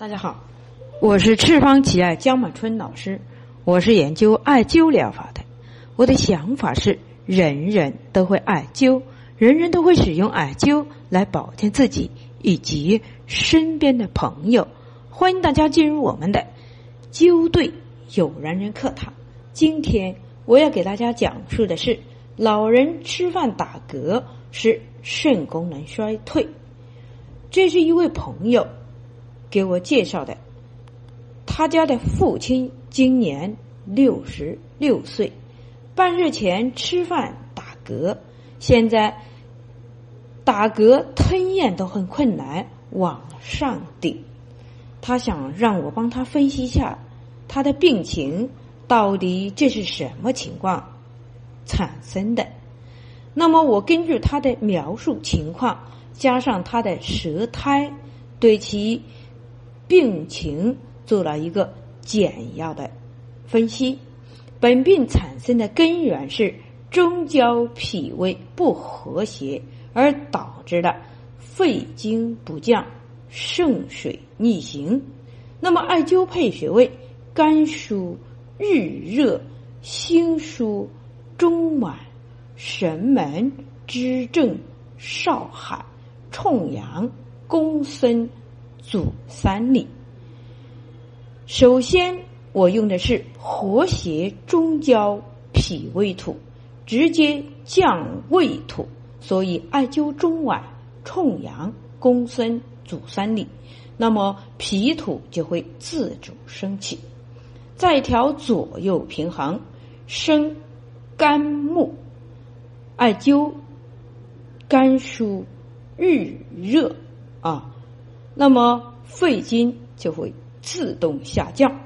大家好，我是赤方奇艾江满春老师，我是研究艾灸疗法的。我的想法是，人人都会艾灸，人人都会使用艾灸来保健自己以及身边的朋友。欢迎大家进入我们的灸对有缘人课堂。今天我要给大家讲述的是，老人吃饭打嗝是肾功能衰退。这是一位朋友。给我介绍的，他家的父亲今年六十六岁，半日前吃饭打嗝，现在打嗝吞咽都很困难，往上顶。他想让我帮他分析一下他的病情到底这是什么情况产生的。那么我根据他的描述情况，加上他的舌苔，对其。病情做了一个简要的分析，本病产生的根源是中焦脾胃不和谐，而导致的肺经不降、肾水逆行。那么艾灸配穴位：肝腧、日热、心腧、中脘、神门、支正、少海、冲阳、公孙。足三里。首先，我用的是活血中焦脾胃土，直接降胃土，所以艾灸中脘、冲阳、公孙、足三里，那么脾土就会自主升起。再调左右平衡，生肝木，艾灸肝疏日热啊。那么肺经就会自动下降，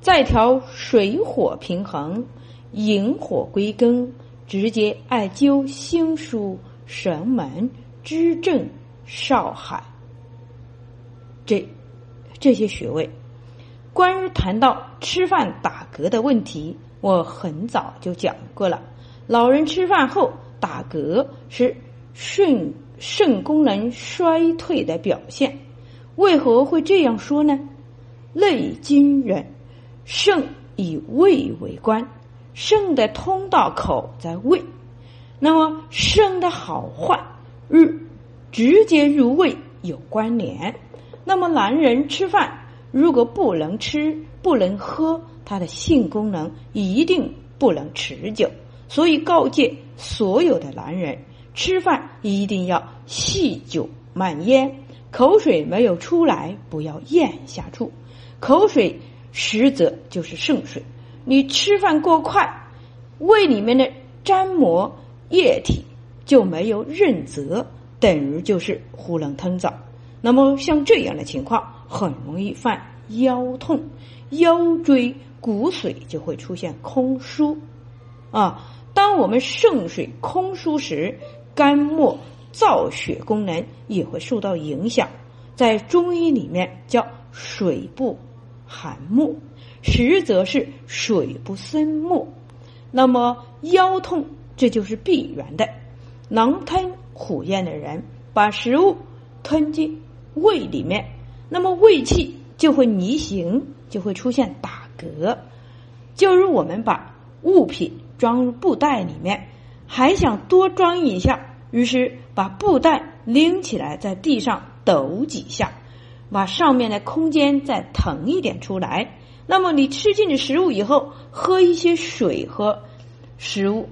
再调水火平衡，引火归根，直接艾灸心腧、神门、支正、少海这这些穴位。关于谈到吃饭打嗝的问题，我很早就讲过了。老人吃饭后打嗝是肾肾功能衰退的表现。为何会这样说呢？内经人，肾以胃为官，肾的通道口在胃，那么肾的好坏与直接与胃有关联。那么男人吃饭如果不能吃不能喝，他的性功能一定不能持久。所以告诫所有的男人，吃饭一定要细酒慢咽。口水没有出来，不要咽下去。口水实则就是圣水。你吃饭过快，胃里面的粘膜液体就没有润泽，等于就是囫囵吞枣。那么像这样的情况，很容易犯腰痛，腰椎骨髓就会出现空疏。啊，当我们肾水空疏时，肝末。造血功能也会受到影响，在中医里面叫水不寒木，实则是水不生木。那么腰痛，这就是必然的。狼吞虎咽的人，把食物吞进胃里面，那么胃气就会逆行，就会出现打嗝。就如我们把物品装入布袋里面，还想多装一下。于是把布袋拎起来，在地上抖几下，把上面的空间再腾一点出来。那么你吃进去食物以后，喝一些水和食物，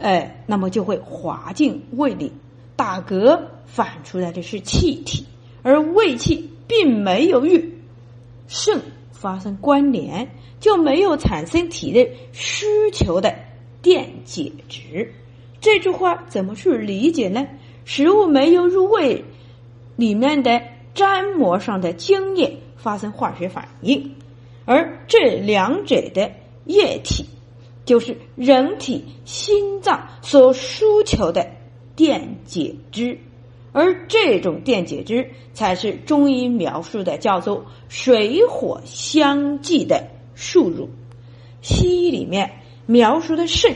哎，那么就会滑进胃里。打嗝反出来的是气体，而胃气并没有与肾发生关联，就没有产生体内需求的电解质。这句话怎么去理解呢？食物没有入胃，里面的粘膜上的精液发生化学反应，而这两者的液体就是人体心脏所需求的电解质，而这种电解质才是中医描述的叫做水火相济的输入。西医里面描述的肾。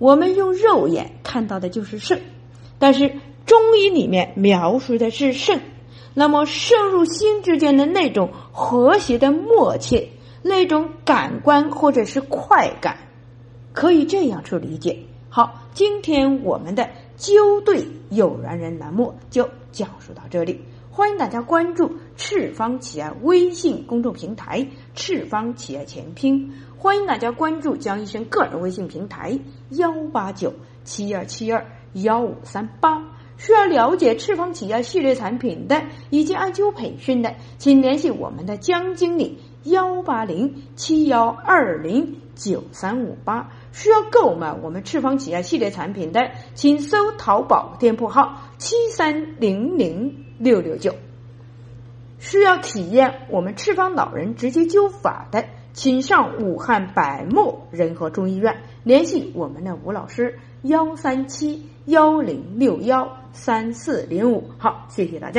我们用肉眼看到的就是肾，但是中医里面描述的是肾，那么肾入心之间的那种和谐的默契，那种感官或者是快感，可以这样去理解。好，今天我们的纠对有缘人栏目就讲述到这里。欢迎大家关注赤方企业微信公众平台“赤方企业全拼”。欢迎大家关注江医生个人微信平台幺八九七二七二幺五三八。需要了解赤方企业系列产品的以及艾灸培训的，请联系我们的江经理幺八零七幺二零九三五八。需要购买我们赤方企业系列产品的，请搜淘宝店铺号七三零零六六九。需要体验我们赤方老人直接灸法的，请上武汉百木仁和中医院联系我们的吴老师幺三七幺零六幺三四零五。好，谢谢大家。